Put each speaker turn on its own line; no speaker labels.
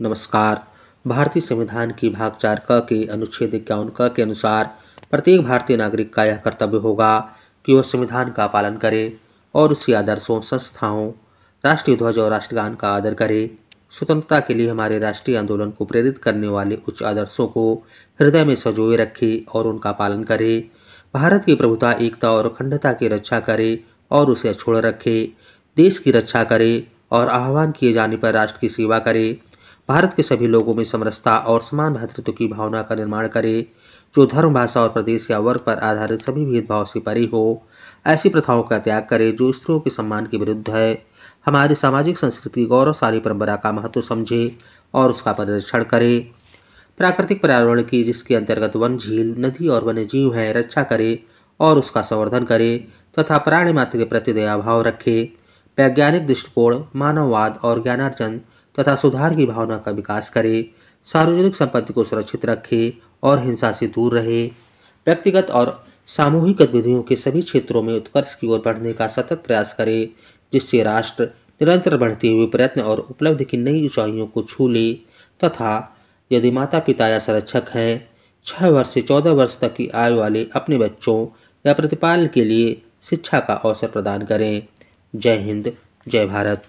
नमस्कार। भारतीय संविधान की भाग चार क के अनुच्छेद इक्यावन क के अनुसार प्रत्येक भारतीय नागरिक का यह कर्तव्य होगा कि वह संविधान का पालन करे और उसके आदर्शों, संस्थाओं, राष्ट्रीय ध्वज और राष्ट्रगान का आदर करे। स्वतंत्रता के लिए हमारे राष्ट्रीय आंदोलन को प्रेरित करने वाले उच्च आदर्शों को हृदय में सजोए रखे और उनका पालन करे। भारत की प्रभुता, एकता और अखंडता की रक्षा करे और उसे छोड़ रखे। देश की रक्षा करे और आह्वान किए जाने पर राष्ट्र की सेवा करे। भारत के सभी लोगों में समरसता और समान भातृत्व की भावना का निर्माण करे, जो धर्म, भाषा और प्रदेश या वर्ग पर आधारित सभी भेदभाव से परे हो, ऐसी प्रथाओं का त्याग करे, जो स्त्रियों के सम्मान के विरुद्ध है। हमारी सामाजिक संस्कृति गौरवशाली परंपरा का महत्व समझे और उसका परिरक्षण करे। प्राकृतिक पर्यावरण की, जिसके अंतर्गत वन झील, नदी और वन्य जीव हैं, रक्षा करे और उसका संवर्धन करे, तथा प्राणी मात्र के प्रति दया भाव रखे। वैज्ञानिक दृष्टिकोण, मानववाद और ज्ञानार्जन तथा सुधार की भावना का विकास करे, सार्वजनिक संपत्ति को सुरक्षित रखे और हिंसा से दूर रहे। व्यक्तिगत और सामूहिक गतिविधियों के सभी क्षेत्रों में उत्कर्ष की ओर बढ़ने का सतत प्रयास करे, जिससे राष्ट्र निरंतर बढ़ते हुए प्रयत्न और उपलब्धि की नई ऊंचाइयों को छू ले तथा यदि माता पिता या संरक्षक हैं छः वर्ष से चौदह वर्ष तक की आयु वाले अपने बच्चों या प्रतिपाल के लिए शिक्षा का अवसर प्रदान करें। जय हिंद, जय भारत।